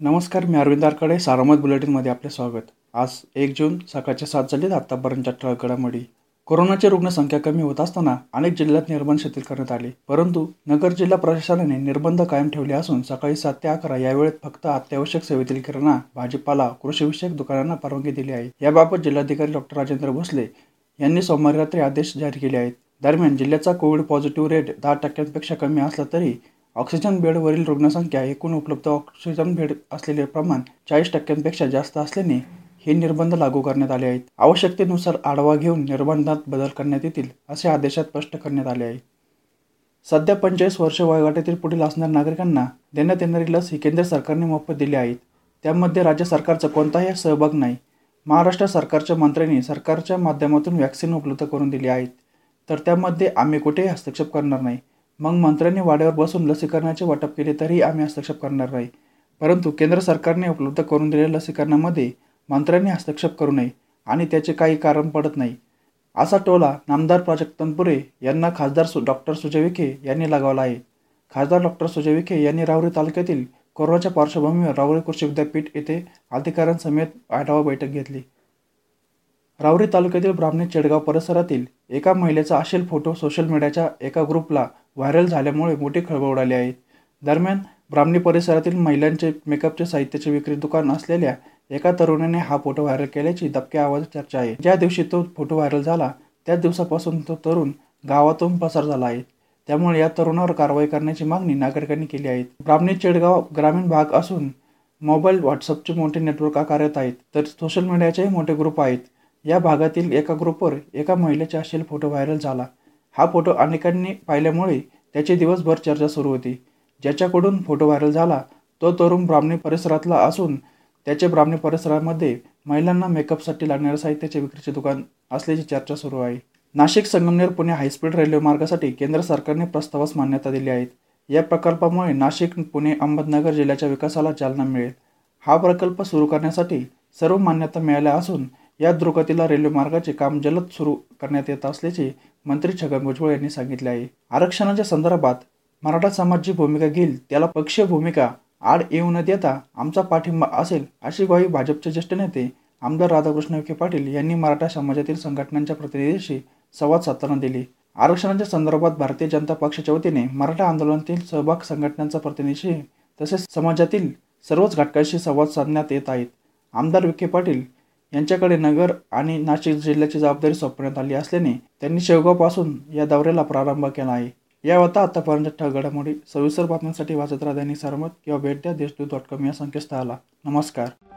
नमस्कार मी अरविंद आरकडे. सारामत बुलेटिनमध्ये आपले स्वागत. आज एक जून सकाळचे सात झाले आतापर्यंतच्या ठळक घडामोडी. कोरोनाची रुग्णसंख्या कमी होत असताना अनेक जिल्ह्यात निर्बंध शिथिल करण्यात आले. परंतु नगर जिल्हा प्रशासनाने निर्बंध कायम ठेवले असून सकाळी सात ते अकरा या वेळेत फक्त अत्यावश्यक सेवेतील किराणा भाजीपाला कृषीविषयक दुकानांना परवानगी दिली आहे. याबाबत जिल्हाधिकारी डॉक्टर राजेंद्र भोसले यांनी सोमवारी रात्री आदेश जारी केले आहेत. दरम्यान जिल्ह्याचा कोविड पॉझिटिव्ह रेट दहा टक्क्यांपेक्षा कमी असला तरी ऑक्सिजन बेडवरील रुग्णसंख्या एकूण उपलब्ध ऑक्सिजन बेड असलेले प्रमाण चाळीस टक्क्यांपेक्षा जास्त असल्याने हे निर्बंध लागू करण्यात आले आहेत. आवश्यकतेनुसार आढावा घेऊन निर्बंधात बदल करण्यात येतील असे आदेशात स्पष्ट करण्यात आले आहे. सध्या पंचेचाळीस वर्ष वयोगटातील पुढील असणाऱ्या नागरिकांना देण्यात येणारी लस ही केंद्र सरकारने मोफत दिली आहे. त्यामध्ये राज्य सरकारचा कोणताही सहभाग नाही. महाराष्ट्र सरकारच्या मंत्र्यांनी सरकारच्या माध्यमातून व्हॅक्सिन उपलब्ध करून दिली आहेत. तर त्यामध्ये आम्ही कुठेही हस्तक्षेप करणार नाही. मग मंत्र्यांनी वाड्यावर बसून लसीकरणाचे वाटप केले तरी आम्ही हस्तक्षेप करणार नाही. परंतु केंद्र सरकारने उपलब्ध करून दिलेल्या लसीकरणामध्ये मंत्र्यांनी हस्तक्षेप करू नये आणि त्याचे काही कारण पडत नाही. असा टोला नामदार प्राजक्त तनपुरे यांना खासदार सु डॉक्टर सुजय विखे यांनी लगावला आहे. खासदार डॉक्टर सुजय विखे यांनी राहुरी तालुक्यातील कोरोनाच्या पार्श्वभूमीवर राहुरी कृषी विद्यापीठ येथे अधिकाऱ्यांसमेत आढावा बैठक घेतली. राहुरी तालुक्यातील ब्राह्मणी चेडगाव परिसरातील एका महिलेचा अशील फोटो सोशल मीडियाच्या एका ग्रुपला व्हायरल झाल्यामुळे मोठी खळबळ उडाली आहे. दरम्यान ब्राह्मणी परिसरातील महिलांचे मेकअपचे साहित्याचे विक्री दुकान असलेल्या एका तरुणाने हा फोटो व्हायरल केल्याची दबक्या आवाज चर्चा आहे. ज्या दिवशी तो फोटो व्हायरल झाला त्याच दिवसापासून तो तरुण गावातून पसार झाला आहे. त्यामुळे या तरुणावर कारवाई करण्याची मागणी नागरिकांनी केली आहे. ब्राह्मणी चेडगाव ग्रामीण भाग असून मोबाईल व्हॉट्सअपचे मोठे नेटवर्क आकारत आहेत तर सोशल मीडियाचेही मोठे ग्रुप आहेत. या भागातील एका ग्रुपवर एका महिलेचा असेल फोटो व्हायरल झाला. हा फोटो अनेकांनी पाहिल्यामुळे त्याची दिवसभर चर्चा सुरू होती. ज्याच्याकडून फोटो व्हायरल झाला तो तरुण ब्राह्मणी परिसरातला असून त्याचे ब्राह्मणी परिसरामध्ये महिलांना मेकअपसाठी लागणाऱ्या साहित्याचे विक्रीचे दुकान असल्याची चर्चा सुरू आहे. Nashik Sangamner Pune high speed railway मार्गासाठी केंद्र सरकारने प्रस्तावास मान्यता दिली आहे या प्रकल्पामुळे नाशिक पुणे अहमदनगर जिल्ह्याच्या विकासाला चालना मिळेल. हा प्रकल्प सुरू करण्यासाठी सर्व मान्यता मिळाल्या असून या द्रुगतीला रेल्वे मार्गाचे काम जलद सुरू करण्यात येत असल्याचे मंत्री छगन भुजबळ यांनी सांगितले आहे. आरक्षणाच्या संदर्भात मराठा समाज जी भूमिका घेईल त्याला पक्षीय भूमिका आड येऊ न देता आमचा पाठिंबा असेल अशी ग्वाही भाजपचे ज्येष्ठ नेते आमदार राधाकृष्ण विखे पाटील यांनी मराठा समाजातील संघटनांच्या प्रतिनिधीशी संवाद साधताना दिली. आरक्षणाच्या संदर्भात भारतीय जनता पक्षाच्या वतीने मराठा आंदोलनातील सहभाग संघटनांचा प्रतिनिधीशी तसेच समाजातील सर्वच घटकांशी संवाद साधण्यात येत आहेत. आमदार विखे पाटील यांच्याकडे नगर आणि नाशिक जिल्ह्याची जबाबदारी सोपवण्यात आली असल्याने त्यांनी शेवगावपासून या दौऱ्याला प्रारंभ केला आहे. या होता आतापर्यंत ठग घडामोडी सविस्तर बातम्यांसाठी वाचत राहा दैनिक सरमत किंवा भेट द्या देशदूत डॉट कॉम या संकेतस्थळाला. नमस्कार.